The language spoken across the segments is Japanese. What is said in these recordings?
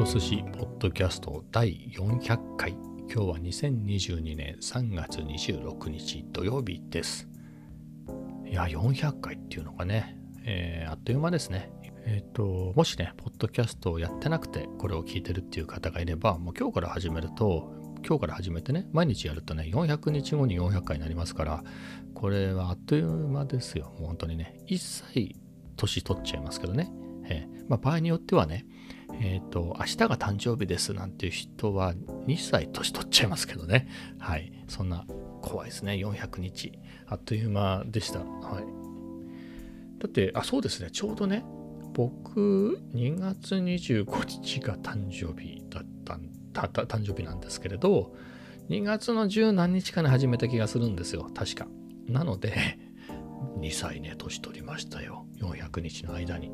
と寿司ポッドキャスト第400回今日は2022年3月26日土曜日です。いや400回っていうのがね、えー、あっという間ですね。えっ、ー、ともしねポッドキャストをやってなくてこれを聞いてるっていう方がいればもう今日から始めると今日から始めてね毎日やるとね400日後に400回になりますからこれはあっという間ですよ。もう本当にね一切年取っちゃいますけどね、えーまあ、場合によってはねえっ、ー、と、明日が誕生日ですなんていう人は2歳年取っちゃいますけどね。はい。そんな怖いですね。400日。あっという間でした。はい。だって、あ、そうですね。ちょうどね、僕、2月25日が誕生日だったたた誕生日なんですけれど、2月の十何日かに始めた気がするんですよ。確か。なので、2歳ね、年取りましたよ。400日の間に。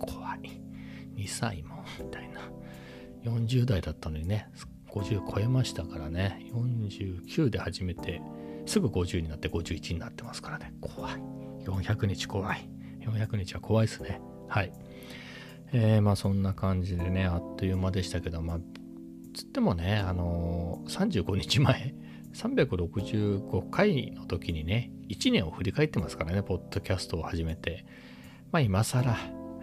怖い。2歳もみたいな。40代だったのにね50超えましたからね。49で始めてすぐ50になって51になってますからね。怖い。400日怖い。400日は怖いですね。はい。えー、まあそんな感じでねあっという間でしたけどまあつってもねあのー、35日前365回の時にね1年を振り返ってますからねポッドキャストを始めて。まあ今更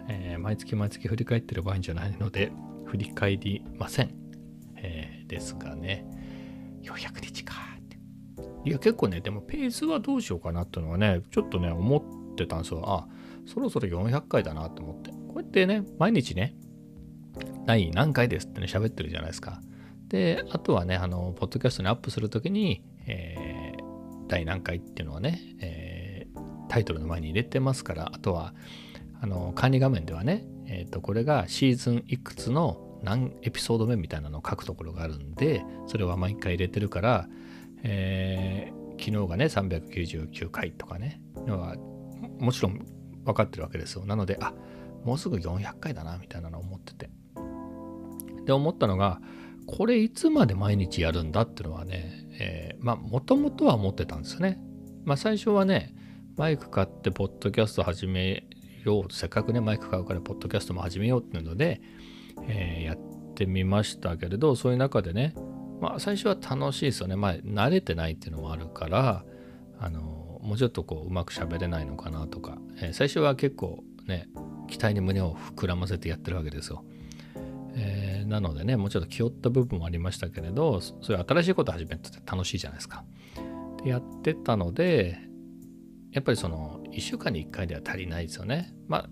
えー、毎月毎月振り返ってる場合じゃないので、振り返りません。えー、ですがね、400日かって。いや、結構ね、でもペースはどうしようかなっていうのはね、ちょっとね、思ってたんですよ。あ、そろそろ400回だなと思って。こうやってね、毎日ね、第何回ですってね、喋ってるじゃないですか。で、あとはね、あの、ポッドキャストにアップするときに、えー、第何回っていうのはね、えー、タイトルの前に入れてますから、あとは、あの管理画面ではね、えー、とこれがシーズンいくつの何エピソード目みたいなのを書くところがあるんでそれは毎回入れてるから、えー、昨日がね399回とかねのはもちろん分かってるわけですよ。なのであもうすぐ400回だなみたいなのを思ってて。で思ったのがこれいつまで毎日やるんだっていうのはね、えー、まあもともとは思ってたんですよね。まあ最初はねマイク買ってポッドキャスト始めようせっかくねマイク買うからポッドキャストも始めようっていうので、えー、やってみましたけれどそういう中でねまあ最初は楽しいですよねまあ慣れてないっていうのもあるからあのもうちょっとこううまく喋れないのかなとか、えー、最初は結構ね期待に胸を膨らませてやってるわけですよ。えー、なのでねもうちょっと気負った部分もありましたけれどそういう新しいこと始めてて楽しいじゃないですか。でやってたのでやっぱりその1週間に1回では足りないですよね。ま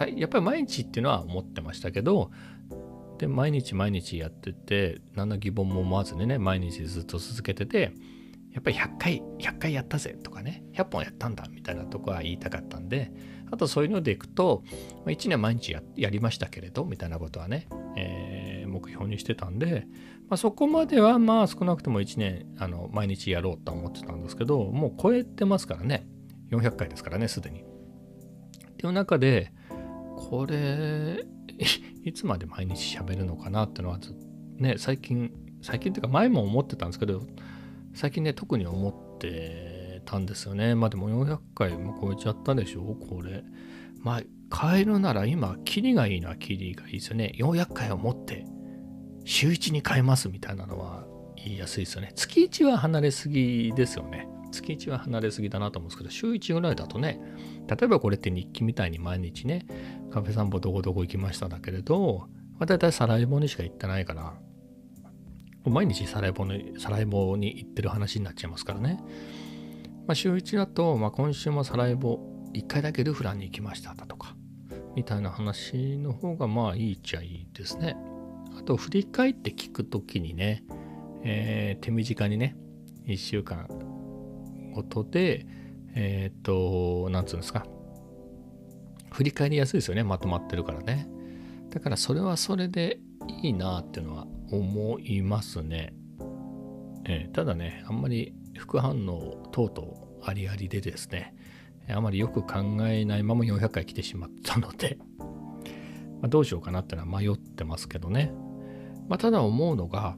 あ、やっぱり毎日っていうのは思ってましたけど、で、毎日毎日やってて、何の疑問も思わずにね、毎日ずっと続けてて、やっぱり100回、100回やったぜとかね、100本やったんだみたいなとこは言いたかったんで、あとそういうのでいくと、1年毎日やりましたけれど、みたいなことはね、えー、目標にしてたんで、まあ、そこまではまあ少なくとも1年あの毎日やろうと思ってたんですけど、もう超えてますからね。400回ですからね、すでに。っていう中で、これ、いつまで毎日喋るのかなってのは、ね、最近、最近っていうか前も思ってたんですけど、最近ね、特に思ってたんですよね。まあでも400回も超えちゃったでしょ、これ。まあ、変えるなら今、キリがいいのはキリがいいですよね。400回を持って、週1に変えますみたいなのは言いやすいですよね。月1は離れすぎですよね。月1は離れすぎだなと思うんですけど、週1ぐらいだとね、例えばこれって日記みたいに毎日ね、カフェ散歩どこどこ行きましただけれど、まあ、大体サライボにしか行ってないから、毎日サライボにサライボに行ってる話になっちゃいますからね。まあ、週1だと、まあ、今週もサライボ1回だけルフランに行きましただとか、みたいな話の方がまあいいっちゃいいですね。あと、振り返って聞くときにね、えー、手短にね、1週間ことで、えっ、と、なんつうんですか？振り返りやすいですよね。まとまってるからね。だからそれはそれでいいなっていうのは思いますね。えー、ただね、あんまり副反応等々ありありでですね、あまりよく考えないまま400回来てしまったので、まあ、どうしようかなってのは迷ってますけどね。まあ、ただ思うのが、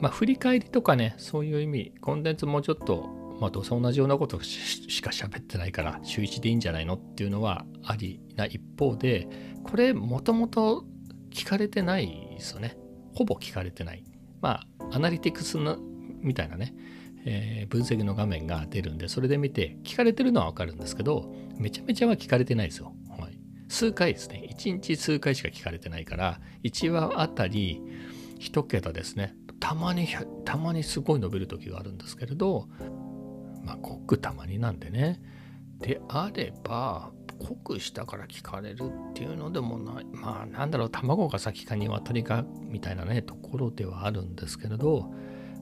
まあ、振り返りとかね、そういう意味、コンテンツもうちょっとまあ、どうせ同じようなことしか喋ってないから週1でいいんじゃないのっていうのはありな一方でこれもともと聞かれてないですよね。ほぼ聞かれてない。まあ、アナリティクスのみたいなね、えー、分析の画面が出るんで、それで見て、聞かれてるのはわかるんですけど、めちゃめちゃは聞かれてないですよ。はい、数回ですね。1日数回しか聞かれてないから、1話あたり1桁ですね。たまに、たまにすごい伸びる時があるんですけれど、まあ、ごくたまになんでね。であれば、濃くしたから聞かれるっていうのでもないまあなんだろう卵が先か鶏かみたいなねところではあるんですけれど、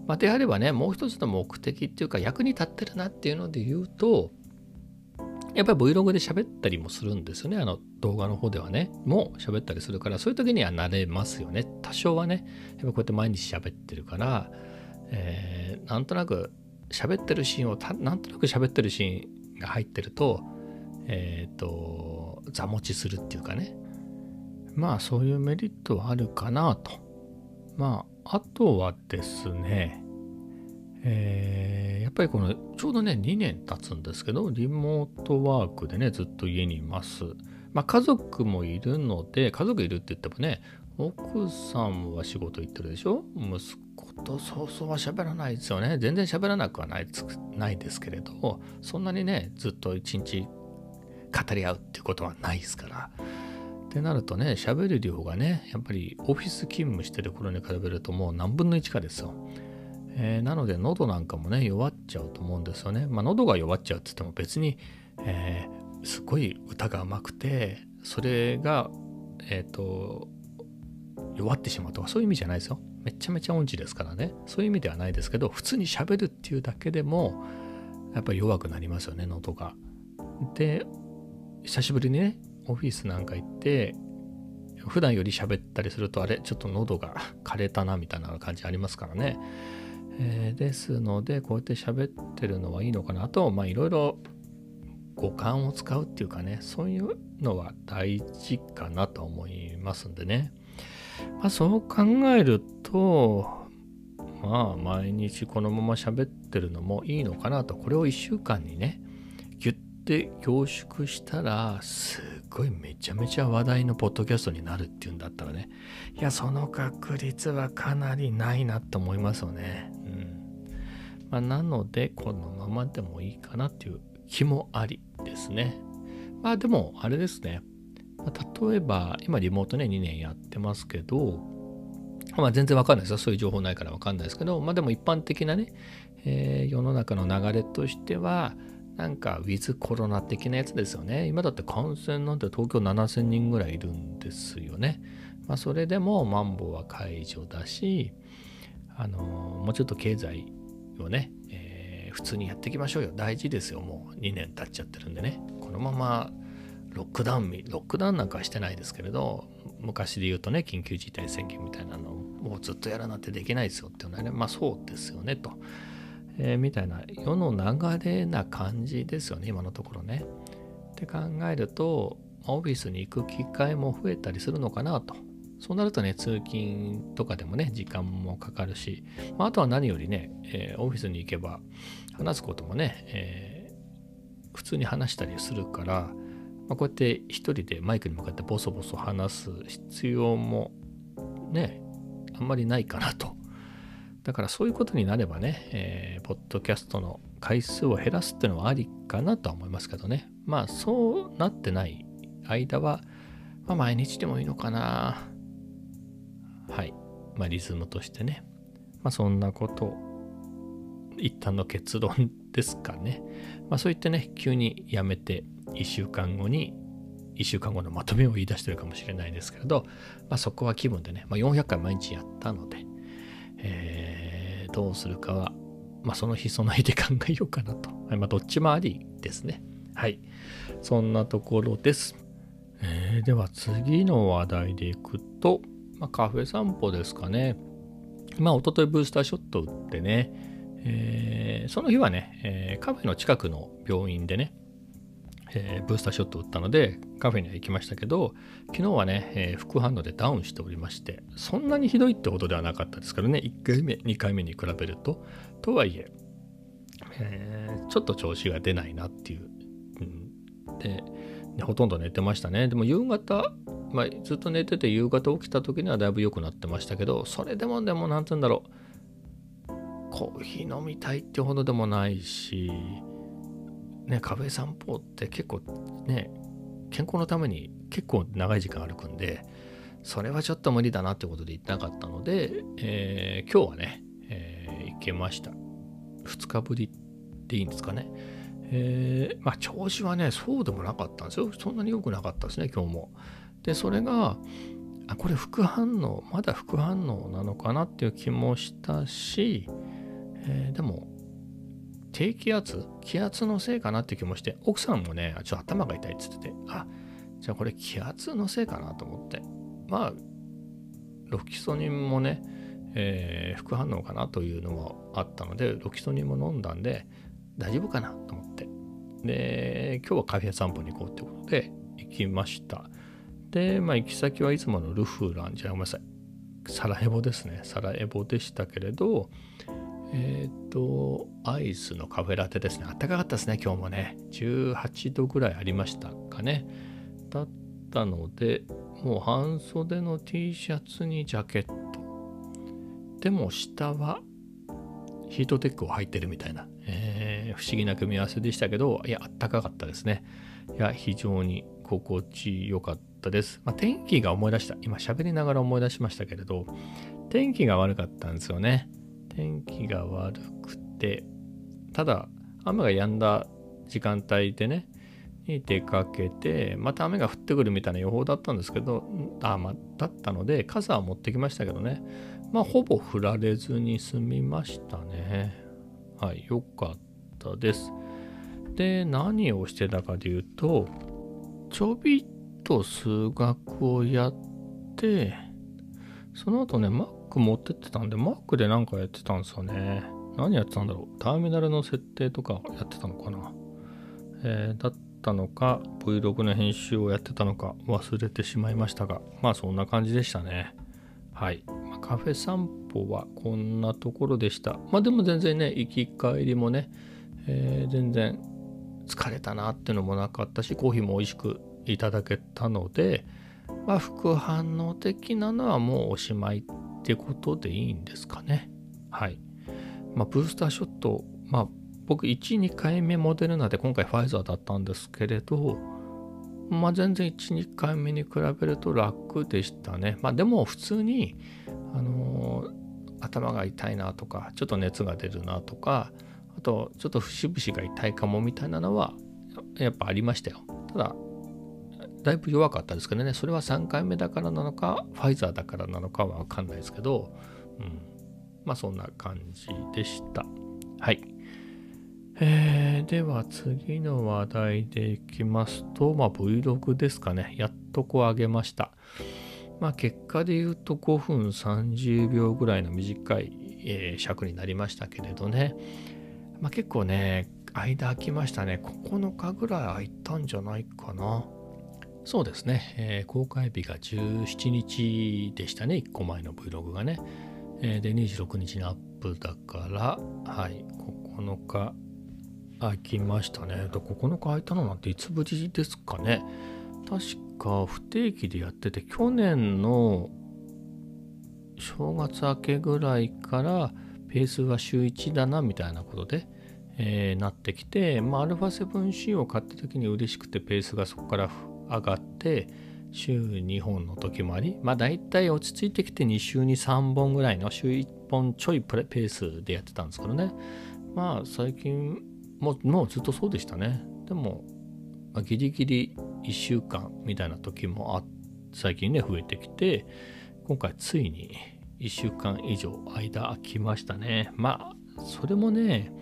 まあ、であればねもう一つの目的っていうか役に立ってるなっていうので言うとやっぱり Vlog で喋ったりもするんですよね。あの動画の方ではね。もう喋ったりするから、そういう時には慣れますよね。多少はね。やっぱこうやって毎日喋ってるから、えー、なんとなく喋ってるシーンをなんとなく喋ってるシーンが入ってると、えっ、ー、と、座持ちするっていうかね。まあそういうメリットはあるかなと。まあ、あとはですね、えー、やっぱりこのちょうどね2年経つんですけどリモートワークでねずっと家にいます。まあ家族もいるので家族いるって言ってもね奥さんは仕事行ってるでしょ？息子とそうそうは喋らないですよね全然喋らなくはないないですけれどそんなにねずっと一日語り合うっていうことはないですから。ってなるとね、喋る量がね、やっぱりオフィス勤務してる頃に比べるともう何分の1かですよ。えー、なので喉なんかもね、弱っちゃうと思うんですよね。まあ喉が弱っちゃうって言っても別に、えー、すごい歌が甘くて、それが、えっ、ー、と、弱ってしまうとかそういう意味じゃないですよ。めちゃめちゃ音痴ですからね。そういう意味ではないですけど、普通に喋るっていうだけでも、やっぱり弱くなりますよね、喉が。で、久しぶりにね、オフィスなんか行って、普段より喋ったりすると、あれ、ちょっと喉が 枯れたなみたいな感じありますからね。えー、ですので、こうやって喋ってるのはいいのかなと、まあいろいろ五感を使うっていうかね、そういうのは大事かなと思いますんでね。まあそう考えると、まあ毎日このまま喋ってるのもいいのかなと、これを1週間にね、で凝縮したらすっごいめちゃめちゃ話題のポッドキャストになるっていうんだったらねいやその確率はかなりないなと思いますよね。うんまあ、なのでこのままでもいいかなっていう気もありですね。まあでもあれですね。ま、例えば今リモートね2年やってますけどまあ全然わかんないですよ。そういう情報ないからわかんないですけど、まあでも一般的なね、えー、世の中の流れとしては、なんかウィズコロナ的なやつですよね。今だって感染なんて東京7000人ぐらいいるんですよね。まあそれでもマンボウは解除だし、あのもうちょっと経済をね、えー、普通にやっていきましょうよ。大事ですよ。もう2年経っちゃってるんでね。このままロックダウン、ロックダウンなんかはしてないですけれど、昔で言うとね、緊急事態宣言みたいなのをずっとやらなってできないですよっていうのはね、まあそうですよねと。えー、みたいな世の流れな感じですよね今のところね。って考えるとオフィスに行く機会も増えたりするのかなと。そうなるとね通勤とかでもね時間もかかるし、まあ、あとは何よりね、えー、オフィスに行けば話すこともね、えー、普通に話したりするから、まあ、こうやって一人でマイクに向かってボソボソ話す必要もねあんまりないかなとだからそういうことになればね、えー、ポッドキャストの回数を減らすっていうのはありかなとは思いますけどね。まあそうなってない間は、まあ、毎日でもいいのかな。はい。まあリズムとしてね。まあそんなこと、一旦の結論ですかね。まあそう言ってね、急にやめて1週間後に1週間後のまとめを言い出してるかもしれないですけれど、まあ、そこは気分でね、まあ、400回毎日やったので、えー、どうするかは、まあ、その日その日で考えようかなと。まあ、どっちもありですね。はい。そんなところです。えー、では次の話題でいくと、まあ、カフェ散歩ですかね。まあ、おとといブースターショット打ってね、えー、その日はね、えー、カフェの近くの病院でね、えー、ブースターショット打ったのでカフェには行きましたけど昨日はね、えー、副反応でダウンしておりましてそんなにひどいってことではなかったですからね1回目2回目に比べると。とはいええー、ちょっと調子が出ないなっていう、うん、でほとんど寝てましたね。でも夕方まあ、ずっと寝てて夕方起きた時にはだいぶ良くなってましたけどそれでもでも何て言うんだろう。コーヒー飲みたいってほどでもないしねカフェ散歩って結構ね健康のために結構長い時間歩くんでそれはちょっと無理だなってことで行ってなかったので、えー、今日はね、えー、行けました。2日ぶりでいいんですかね。えー、まあ調子はねそうでもなかったんですよ。そんなに良くなかったですね今日も。でそれがあこれ副反応まだ副反応なのかなっていう気もしたし、えー、でも低気圧？気圧のせいかなって気もして奥さんもねちょっと頭が痛いっつっててあじゃあこれ気圧のせいかなと思って。まあロキソニンもね、えー、副反応かなというのもあったのでロキソニンも飲んだんで大丈夫かなと思って。で今日はカフェ散歩に行こうってことで行きました。で、まあ、行き先はいつものルフランじゃごめんなさい。サラエボですね。サラエボでしたけれどえっ、とアイスのカフェラテですねあったかかったですね今日もね18度ぐらいありましたかねだったのでもう半袖の T シャツにジャケットでも下はヒートテックを履いてるみたいな、えー、不思議な組み合わせでしたけどいやあったかかったですねいや非常に心地よかったです。まあ、天気が思い出した。今喋りながら思い出しましたけれど、天気が悪かったんですよね。天気が悪くて、ただ、雨が止んだ時間帯でね、に出かけて、また雨が降ってくるみたいな予報だったんですけど、あ、まあ、だったので、傘は持ってきましたけどね、まあ、ほぼ降られずに済みましたね。はい、よかったです。で、何をしてたかで言うと、ちょびっと数学をやって、その後ね、Mac 持ってってたんで、Mac で何かやってたんですよね。何やってたんだろう。ターミナルの設定とかやってたのかな。えー、だったのか、Vlog の編集をやってたのか忘れてしまいましたが、まあそんな感じでしたね。はい。まあ、カフェ散歩はこんなところでした。まあでも全然ね、行き帰りもね、えー、全然疲れたなってのもなかったしコーヒーも美味しくいただけたので、まあ、副反応的なのはもうおしまいってことでいいんですかね。はい。まあ、ブースターショット、まあ、僕1、2回目モデルナで今回ファイザーだったんですけれど、まあ、全然1、2回目に比べると楽でしたね。まあ、でも普通に、あのー、頭が痛いなとか、ちょっと熱が出るなとか、あとちょっと節々が痛いかもみたいなのはやっぱありましたよ。ただ、だいぶ弱かったですけどね、それは3回目だからなのか、ファイザーだからなのかはわかんないですけど、うん。まあそんな感じでした。はい。えー、では次の話題でいきますと、まあ Vlog ですかね。やっとこう上げました。まあ結果で言うと5分30秒ぐらいの短い、えー、尺になりましたけれどね。まあ、結構ね、間空きましたね。9日ぐらい空いたんじゃないかな。そうですね、えー、公開日が17日でしたね、1個前の Vlog がね。えー、で、26日にアップだから、はい、9日空きましたね。と9日空いたのなんていつぶりですかね。確か不定期でやってて、去年の正月明けぐらいから、ペースは週1だなみたいなことで、えー、なってきて、まあ、α7C を買った時に嬉しくてペースがそこから上がって週2本の時もあり、まあ大体落ち着いてきて2週に3本ぐらいの週1本ちょいペースでやってたんですけどね。まあ最近ももうずっとそうでしたね。でも、まあ、ギリギリ1週間みたいな時もあ最近ね増えてきて今回ついに1週間以上間空きましたね。まあ、それもね、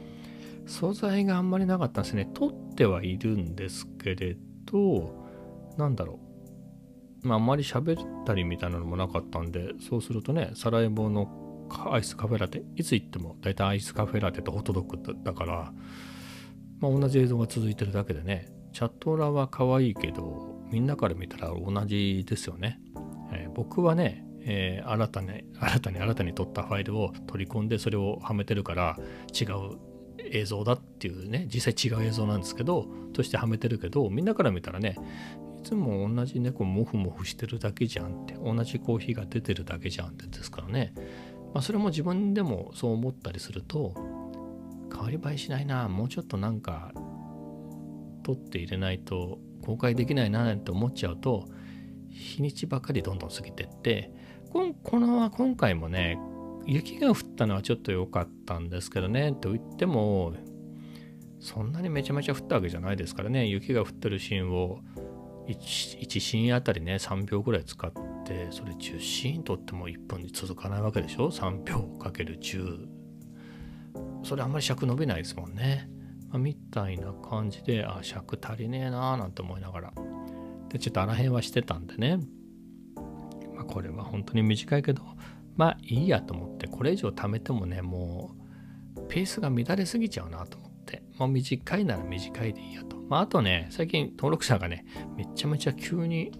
素材があんまりなかったんですね。取ってはいるんですけれど、なんだろう。まあ、あんまり喋ったりみたいなのもなかったんで、そうするとね、サラエボのアイスカフェラテ、いつ行っても大体アイスカフェラテとホットドッグだから、まあ、同じ映像が続いてるだけでね、チャットラは可愛いけど、みんなから見たら同じですよね。えー、僕はね、えー、新たに新たに新たに撮ったファイルを取り込んでそれをはめてるから違う映像だっていうね実際違う映像なんですけどとしてはめてるけどみんなから見たらねつも同じ猫モフモフしてるだけじゃんって同じコーヒーが出てるだけじゃんってですからね、まあ、それも自分でもそう思ったりすると変わり映えしないなもうちょっとなんか取って入れないと公開できないなって思っちゃうと日にちばかりどんどん過ぎてってこの今回もね雪が降ったのはちょっと良かったんですけどねと言ってもそんなにめちゃめちゃ降ったわけじゃないですからね雪が降ってるシーンを 1, 1シーンあたりね3秒ぐらい使ってそれ10シーンとっても1分に続かないわけでしょ？3秒かける10それあんまり尺伸びないですもんね、まあ、みたいな感じであ尺足りねえなーなんて思いながら。でちょっとあの辺はしてたんでね、まあ、これは本当に短いけどまあいいやと思ってこれ以上貯めてもねもうペースが乱れすぎちゃうなと思って、まあ、短いなら短いでいいやと、まあ、あとね最近登録者がねめちゃめちゃ急に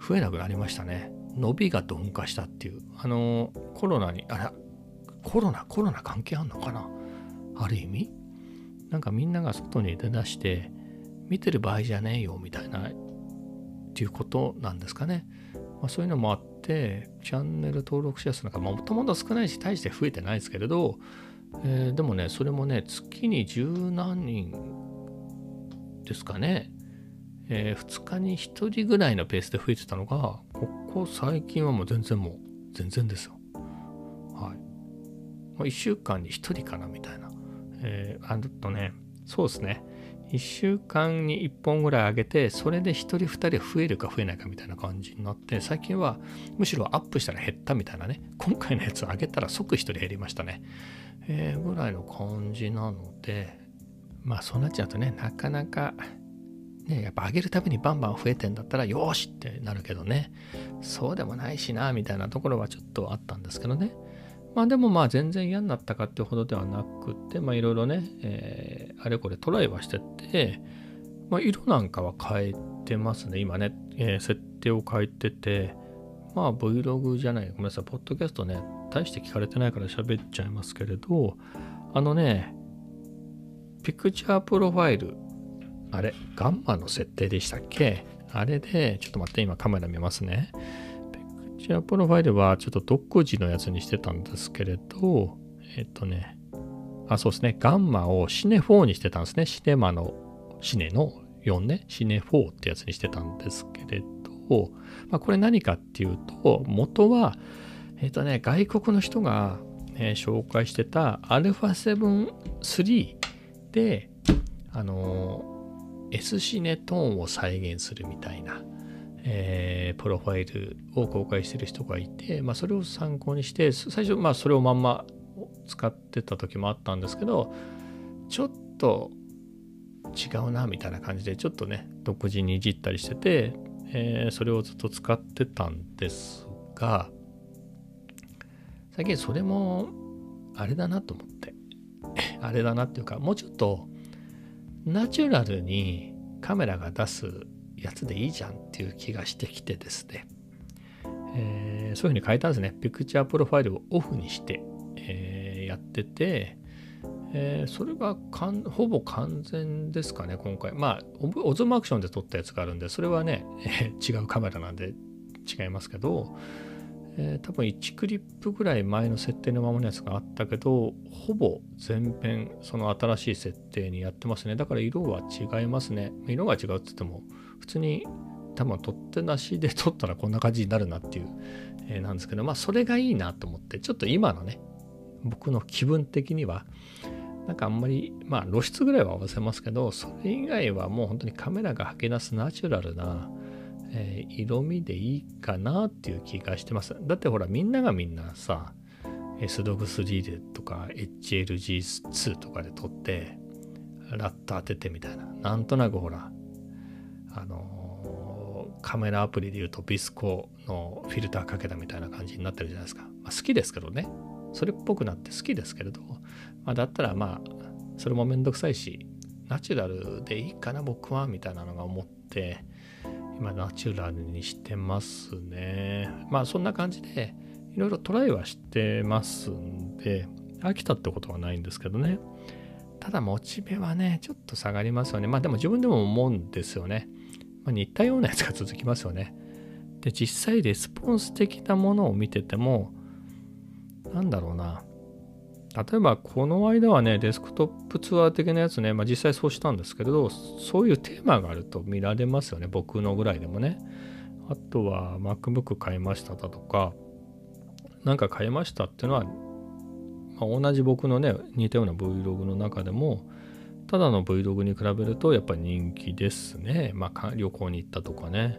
増えなくなりましたね。伸びが鈍化したっていう。あのコロナにあらコロナコロナ関係あんのかな？ある意味？なんかみんなが外に出だして見てる場合じゃねえよみたいなっていうことなんですかね、まあ、そういうのもあってチャンネル登録者数なんかもともと少ないし大して増えてないですけれど、えー、でもねそれもね月に十何人ですかね、えー、2日に1人ぐらいのペースで増えてたのがここ最近はもう全然もう全然ですよ。はい、まあ、1週間に1人かなみたいな。えー、あとねそうですね。1週間に1本ぐらい上げてそれで1人2人増えるか増えないかみたいな感じになって最近はむしろアップしたら減ったみたいなね。今回のやつ上げたら即1人減りましたね、えー、ぐらいの感じなのでまあそうなっちゃうとねなかなかねやっぱ上げるたびにバンバン増えてんだったらよしってなるけどねそうでもないしなみたいなところはちょっとあったんですけどねまあでもまあ全然嫌になったかってほどではなくて、まあいろいろね、えー、あれこれトライはしてて、まあ色なんかは変えてますね。今ね、えー、設定を変えてて、まあ Vlog じゃない、ごめんなさい、ポッドキャストね、大して聞かれてないから喋っちゃいますけれど、あのね、ピクチャープロファイル、あれ、ガンマの設定でしたっけ？あれで、ちょっと待って、今カメラ見ますね。シェアプロファイルはちょっと独自のやつにしてたんですけれど、えっとね、あ、そうですね、ガンマをシネ4にしてたんですね。シネマの、シネの4ね、シネ4ってやつにしてたんですけれど、まあ、これ何かっていうと、元は、えっとね、外国の人が、え、紹介してた α7-3 で、あの、S シネトーンを再現するみたいな、えー、プロファイルを公開してる人がいて、まあ、それを参考にして最初まあそれをまんま使ってた時もあったんですけどちょっと違うなみたいな感じでちょっとね独自にいじったりしてて、えー、それをずっと使ってたんですが最近それもあれだなと思って。あれだなっていうかもうちょっとナチュラルにカメラが出すやつでいいじゃんっていう気がしてきてですね、えー、そういうふうに変えたんですね。ピクチャープロファイルをオフにして、えー、やってて、えー、それがほぼ完全ですかね、今回。まあ、オズムアクションで撮ったやつがあるんで、それはね、え、違うカメラなんで違いますけど、えー、多分1クリップぐらい前の設定のままのやつがあったけど、ほぼ全編その新しい設定にやってますね。だから色は違いますね。色が違うって言っても、普通に多分取ってなしで撮ったらこんな感じになるなっていう、えー、なんですけどまあそれがいいなと思ってちょっと今のね僕の気分的にはなんかあんまりまあ露出ぐらいは合わせますけどそれ以外はもう本当にカメラが吐き出すナチュラルな、えー、色味でいいかなっていう気がしてますだってほらみんながみんなさ SDOG3 でとか HLG2 とかで撮ってラット当ててみたいななんとなくほらあのカメラアプリで言うとビスコのフィルターかけたみたいな感じになってるじゃないですか。まあ、好きですけどね。それっぽくなって好きですけれど、まあ、だったらまあそれもめんどくさいしナチュラルでいいかな僕はみたいなのが思って今ナチュラルにしてますね。まあそんな感じでいろいろトライはしてますんで飽きたってことはないんですけどね。ただモチベはねちょっと下がりますよね。まあでも自分でも思うんですよね。まあ、似たようなやつが続きますよね。で、実際レスポンス的なものを見てても、なんだろうな。例えばこの間はね、デスクトップツアー的なやつね、まあ、実際そうしたんですけれど、そういうテーマがあると見られますよね、僕のぐらいでもね。あとは MacBook 買いましただとか、なんか買いましたっていうのは、まあ、同じ僕のね、似たような Vlog の中でも、ただの Vlog に比べるとやっぱり人気ですね。まあ旅行に行ったとかね。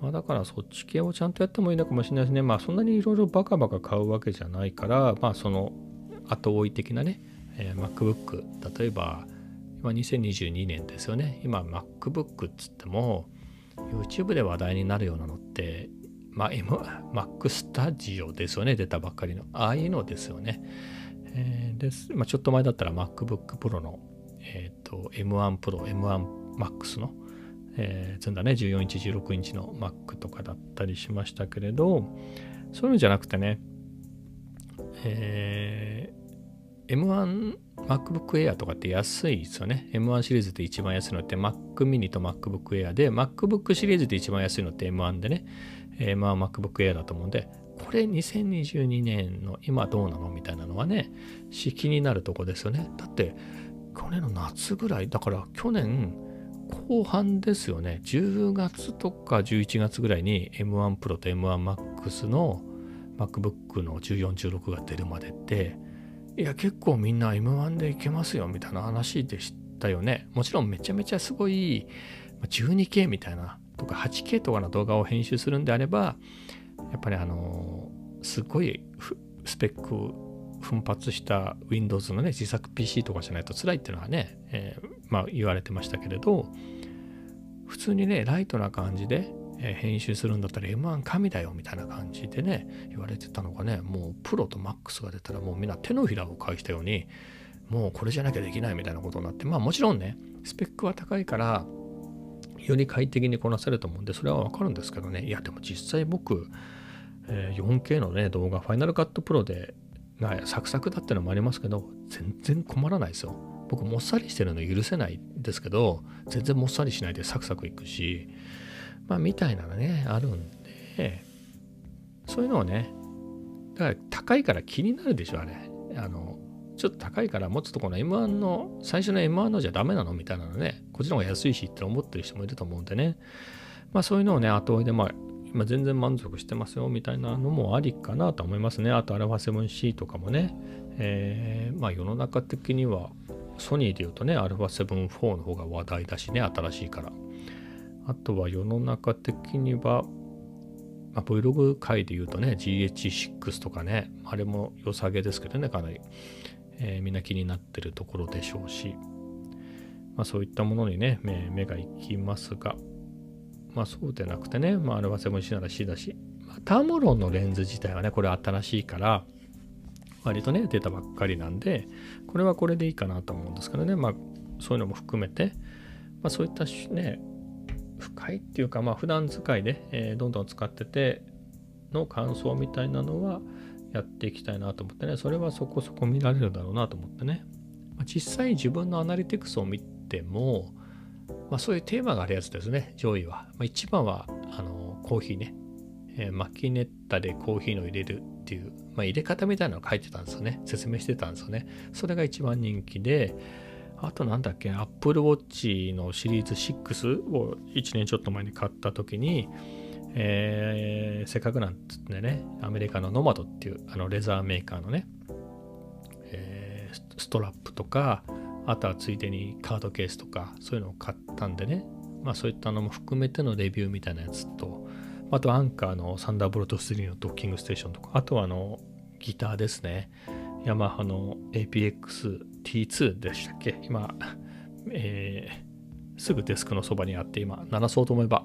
まあだからそっち系をちゃんとやってもいいのかもしれないですね。まあそんなにいろいろバカバカ買うわけじゃないから、まあその後追い的なね、えー、MacBook、例えば今2022年ですよね。今 MacBook っつっても YouTube で話題になるようなのって、まあ、M、Mac Studio ですよね。出たばっかりの。ああいうのですよね。えー、です。まあ、ちょっと前だったら MacBook Pro の、え、ー、と M1 Pro、M1 Max の、えー、積んだね、14インチ、16インチの Mac とかだったりしましたけれど、そういうのじゃなくてね、え M1 MacBook Air とかって安いですよね。M1 シリーズで一番安いのって Mac mini と MacBook Air で、MacBook シリーズで一番安いのって M1 でね、M1 MacBook Air だと思うんで、これ2022年の今どうなの？みたいなのはね、気になるとこですよね。だって、去年の夏ぐらい、だから去年後半ですよね。10月とか11月ぐらいに M1 Pro と M1 Max の MacBook の14、16が出るまでって、いや結構みんな M1 でいけますよみたいな話でしたよね。もちろんめちゃめちゃすごい 12K みたいなとか 8K とかの動画を編集するんであればやっぱりあのすごいスペック奮発した Windows のね自作 PC とかじゃないと辛いっていうのはね、えー、まあ言われてましたけれど普通にねライトな感じでえ編集するんだったら M1 神だよみたいな感じでね言われてたのがねもうプロとマックスが出たらもうみんな手のひらを返したようにもうこれじゃなきゃできないみたいなことになってまあもちろんねスペックは高いからより快適にこなせると思うんでそれはわかるんですけどねいやでも実際僕、え 4K のね動画ファイナルカットプロでがサクサクだってのもありますけど全然困らないですよ。僕もっさりしてるの許せないですけど全然もっさりしないでサクサクいくしまあ、みたいなのね、あるんで、そういうのをね、だから高いから気になるでしょ、あれ。あの、ちょっと高いから、もうちょっとこの M1 の、最初の M1 のじゃダメなの？みたいなのね、こっちの方が安いしって思ってる人もいると思うんでね、まあそういうのをね、後追いで、まあ、今全然満足してますよみたいなのもありかなと思いますね。あと α7C とかもね、えー、まあ世の中的にはソニーで言うとね、α7-4 の方が話題だしね、新しいから。あとは世の中的には、まあ、Vlog 界で言うとね、GH6 とかね、あれも良さげですけどね、かなり、えー、みんな気になってるところでしょうし、まあ、そういったものにね、目が行きますが、まあそうでなくてね、まあ、あれはセブン C なら C だし、まあ、タムロンのレンズ自体はね、これ新しいから、割とね、出たばっかりなんで、これはこれでいいかなと思うんですけどね、まあそういうのも含めて、まあそういったね、深いっていうか、まあ普段使いで、えー、どんどん使ってての感想みたいなのはやっていきたいなと思ってね、それはそこそこ見られるだろうなと思ってね。まあ、実際自分のアナリティクスを見ても、まあ、そういうテーマがあるやつですね、上位は。まあ、一番はあのコーヒーね、えー、マキネッタでコーヒーの入れるっていう、まあ、入れ方みたいなのを書いてたんですよね。説明してたんですよね。それが一番人気で、あとなんだっけ、Apple Watch のシリーズ6を1年ちょっと前に買った時に、えー、せっかくなんつってね、アメリカのノマドっていうあのレザーメーカーのね、えー、ストラップとか、あとはついでにカードケースとか、そういうのを買ったんでね、まあそういったのも含めてのレビューみたいなやつと、あとアンカーのサンダーボルト3のドッキングステーションとか、あとはあのギターですね。ヤマハの APX T2 でしたっけ？今、えー、すぐデスクのそばにあって今、鳴らそうと思えば、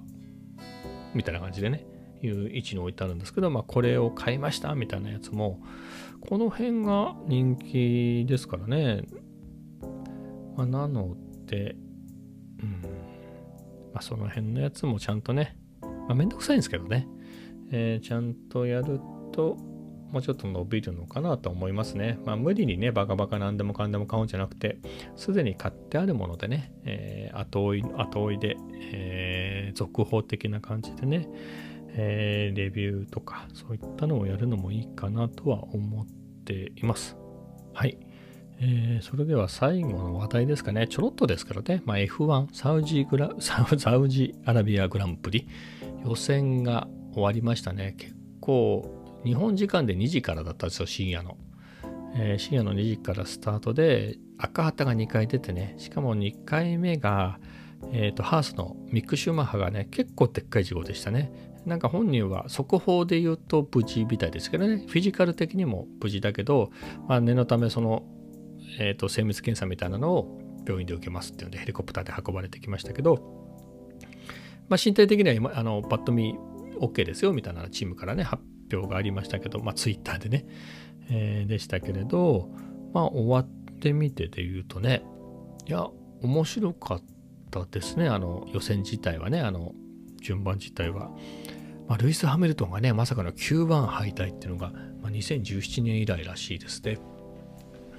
みたいな感じでね、いう位置に置いてあるんですけど、まあ、これを買いましたみたいなやつも、この辺が人気ですからね。まあ、なので、うん、まあ、その辺のやつもちゃんとね、まあ、めんどくさいんですけどね、えー、ちゃんとやると、もうちょっと伸びるのかなと思いますね。まあ無理にね、バカバカ何でもかんでも買うんじゃなくて、すでに買ってあるものでね、えー、後追い、後追いで、えー、続報的な感じでね、えー、レビューとかそういったのをやるのもいいかなとは思っています。はい。えー、それでは最後の話題ですかね。ちょろっとですからね。まあ、F1 サウジグラサウジアラビアグランプリ予選が終わりましたね。結構日本時間で2時からだったんですよ、深夜の。えー、深夜の2時からスタートで赤旗が2回出てね、しかも2回目が、えーと、ハースのミック・シューマッハがね、結構でっかい事故でしたね。なんか本人は速報で言うと無事みたいですけどね、フィジカル的にも無事だけど、まあ、念のためその、えーと、精密検査みたいなのを病院で受けますっていうのでヘリコプターで運ばれてきましたけど、まあ、身体的にはあのパッと見 OK ですよみたいなチームからね発表がありましたけど、まあ、ツイッターでね、えー、でしたけれど、まあ、終わってみてで言うとねいや面白かったですねあの予選自体はねあの順番自体は。まあ、ルイス・ハミルトンがね、まさかの9番敗退っていうのが、まあ、2017年以来らしいですね。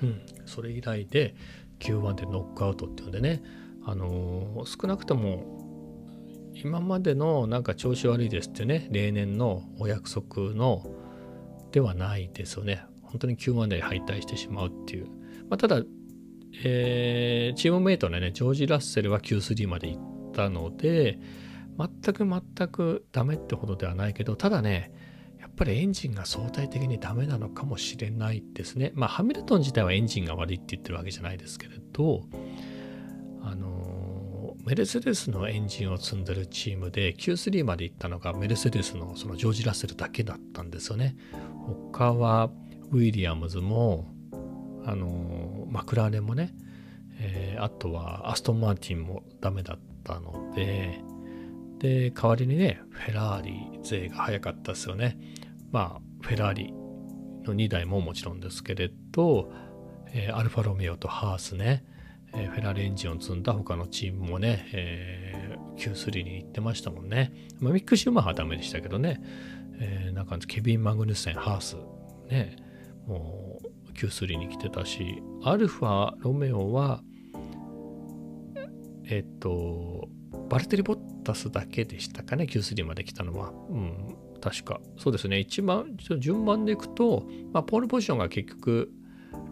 うん、それ以来で9番でノックアウトっていうんでね、あのー、少なくとも今までのなんか調子悪いですってね、例年のお約束のではないですよね。本当に9番で敗退してしまうっていう。まあ、ただ、えー、チームメイトのね、ジョージ・ラッセルは Q3 まで行ったので、全く全くダメってほどではないけど、ただね、やっぱりエンジンが相対的にダメなのかもしれないですね。まあ、ハミルトン自体はエンジンが悪いって言ってるわけじゃないですけれど、メルセデスのエンジンを積んでるチームで Q3 まで行ったのがメルセデスのそのジョージ・ラッセルだけだったんですよね。他はウィリアムズも、あのマクラーレンもね、えー、あとはアストン・マーティンもダメだったので、で、代わりにね、フェラーリ勢が早かったですよね。まあ、フェラーリの2台ももちろんですけれど、えー、アルファロメオとハースね、え、フェラーリエンジンを積んだ他のチームもね、えー、Q3 に行ってましたもんね。まあ、ミック・シューマーはダメでしたけどね、えー、なんかケビン・マグヌッセン、ハース、ね、もう Q3 に来てたし、アルファロメオは、えっと、バルテリ・ボッタスだけでしたかね、Q3 まで来たのは。うん、確か。そうですね、一番、順番でいくと、まあ、ポールポジションが結局、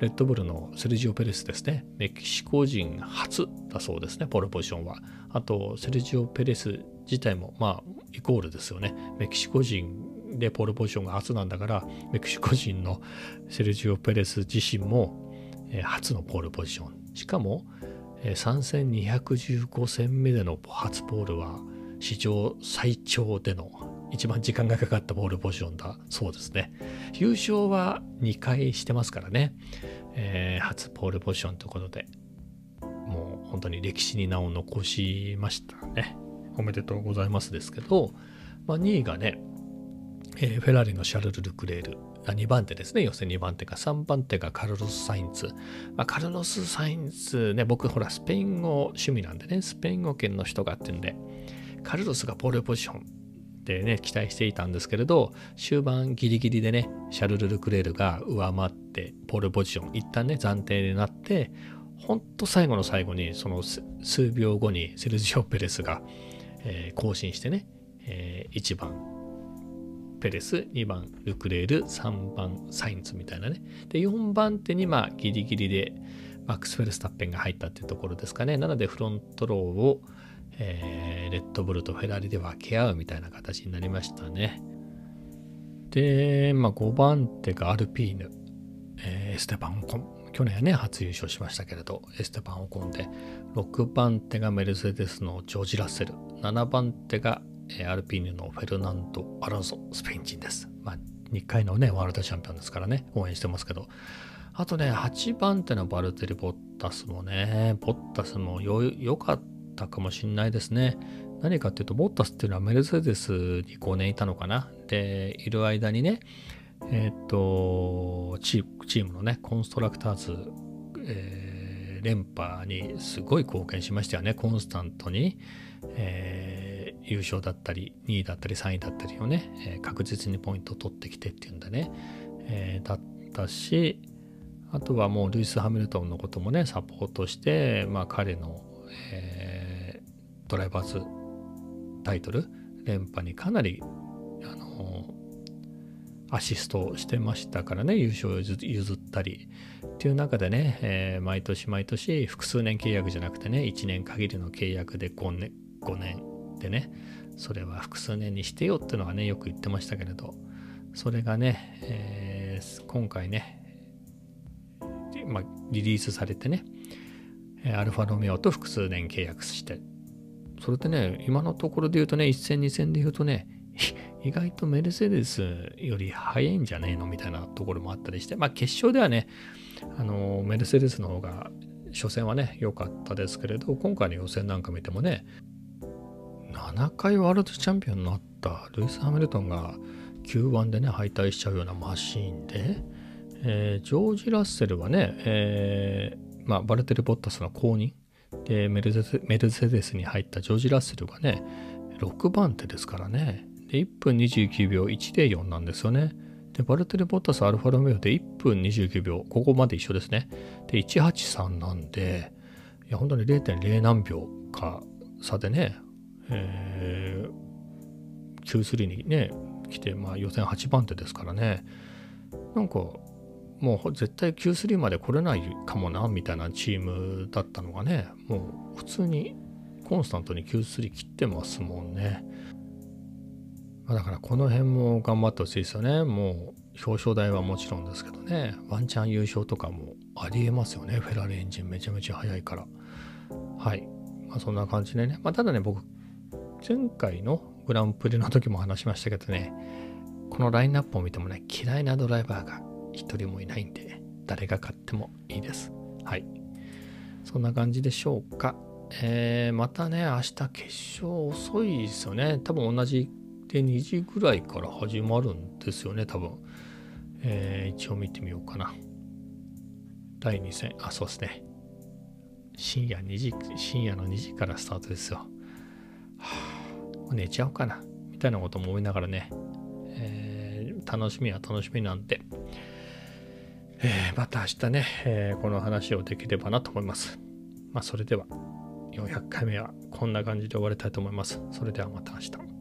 レッドブルのセルジオ・ペレスですね。メキシコ人初だそうですね、ポールポジションは。あと、セルジオ・ペレス自体も、まあ、イコールですよね。メキシコ人でポールポジションが初なんだから、メキシコ人のセルジオ・ペレス自身も、えー、初のポールポジション。しかもえ、3戦215戦目での初ポールは史上最長での一番時間がかかったボールポジションだそうですね。優勝は2回してますからね、えー、初ポールポジションということで、もう本当に歴史に名を残しましたね。おめでとうございますですけど、まあ、2位がね、えー、フェラーリのシャルル・ルクレール2番手ですね。予選2番手が。3番手がカルロス・サインツ。まあ、カルロス・サインツね、僕ほらスペイン語趣味なんでね、スペイン語圏の人がっていうんで、カルロスがポールポジションでね、期待していたんですけれど、終盤ギリギリでね、シャルル・ルクレールが上回って、ポールポジション、一旦ね、暫定になって、ほんと最後の最後に、その数秒後にセルジオ・ペレスが、えー、更新してね、えー、1番ペレス、2番ルクレール、3番サインツみたいなね。で、4番手にまあギリギリでマックス・フェルスタッペンが入ったっていうところですかね。なのでフロントローを、えー、レッドブルとフェラーリで分け合うみたいな形になりましたね。で、まあ、5番手がアルピーヌ、えー、エステパン・オコン。去年ね、初優勝しましたけれど、エステパン・オコンで、6番手がメルセデスのジョージ・ラッセル、7番手がアルピーニのフェルナンド・アロンソ、スペイン人です。まあ、2回のね、ワールドチャンピオンですからね、応援してますけど。あとね、8番手のバルテリ・ボッタスもね、ボッタスも良かったたかもしんないですね。何かっていうと、ボッタスっていうのはメルセデスに5年いたのかな。で、いる間にね、えっ、とチームのね、コンストラクターズ、えー、連覇にすごい貢献しましたよね、コンスタントに。えー優勝だったり2位だったり3位だったりをね、え、確実にポイントを取ってきてっていうんでね、え、だったしあとはもうルイス・ハミルトンのこともねサポートして、まあ、彼の、えー、ドライバーズタイトル。連覇にかなりあのアシストしてましたからね。優勝を譲ったりっていう中でね、えー、毎年毎年複数年契約じゃなくてね。1年限りの契約で5年 ,5 年でね。それは複数年にしてよっていうのがねよく言ってましたけれど。それがね、えー、今回ね、まあ、リリースされてねアルファロメオと複数年契約してそれでね今のところで言うとね1戦2戦で言うとね 意外とメルセデスより早いんじゃねえのみたいなところもあったりして、まあ決勝ではね、あのメルセデスの方が初戦はね良かったですけれど今回の予選なんか見てもね7回ワールドチャンピオンになったルイス・ハミルトンが Q1 でね敗退しちゃうようなマシーンで、えー、ジョージ・ラッセルはね、えー、まあ、バルテル・ボッタスの後任でメルセデスに入ったジョージ・ラッセルがね6番手ですからね。で1分29秒104なんですよね。でバルテル・ボッタス・アルファロメオで1分29秒ここまで一緒ですね。で183なんでいや本当に0.0何秒か差でね、えー、Q3 にね来て、まあ、予選8番手ですからね。なんかもう絶対 Q3 まで来れないかもなみたいなチームだったのがねもう普通にコンスタントに Q3 切ってますもんね。まあ、だからこの辺も頑張ってほしいですよね。もう表彰台はもちろんですけどね、ワンチャン優勝とかもありえますよね。フェラーリエンジンめちゃめちゃ速いから。はい。まあ、そんな感じでね。まあ、ただね、僕、前回のグランプリの時も話しましたけどね、このラインナップを見てもね、嫌いなドライバーが一人もいないんで、誰が勝ってもいいです。はい。そんな感じでしょうか。えー、またね、明日決勝遅いですよね。多分同じで2時ぐらいから始まるんですよね、多分。えー、一応見てみようかな。第2戦、あ、そうですね。深夜2時、深夜の2時からスタートですよ。はあ、寝ちゃおうかな。みたいなことも思いながらね、えー、楽しみは楽しみなんで、えー、また明日ね、えー、この話をできればなと思います。まあ、それでは、400回目はこんな感じで終わりたいと思います。それではまた明日。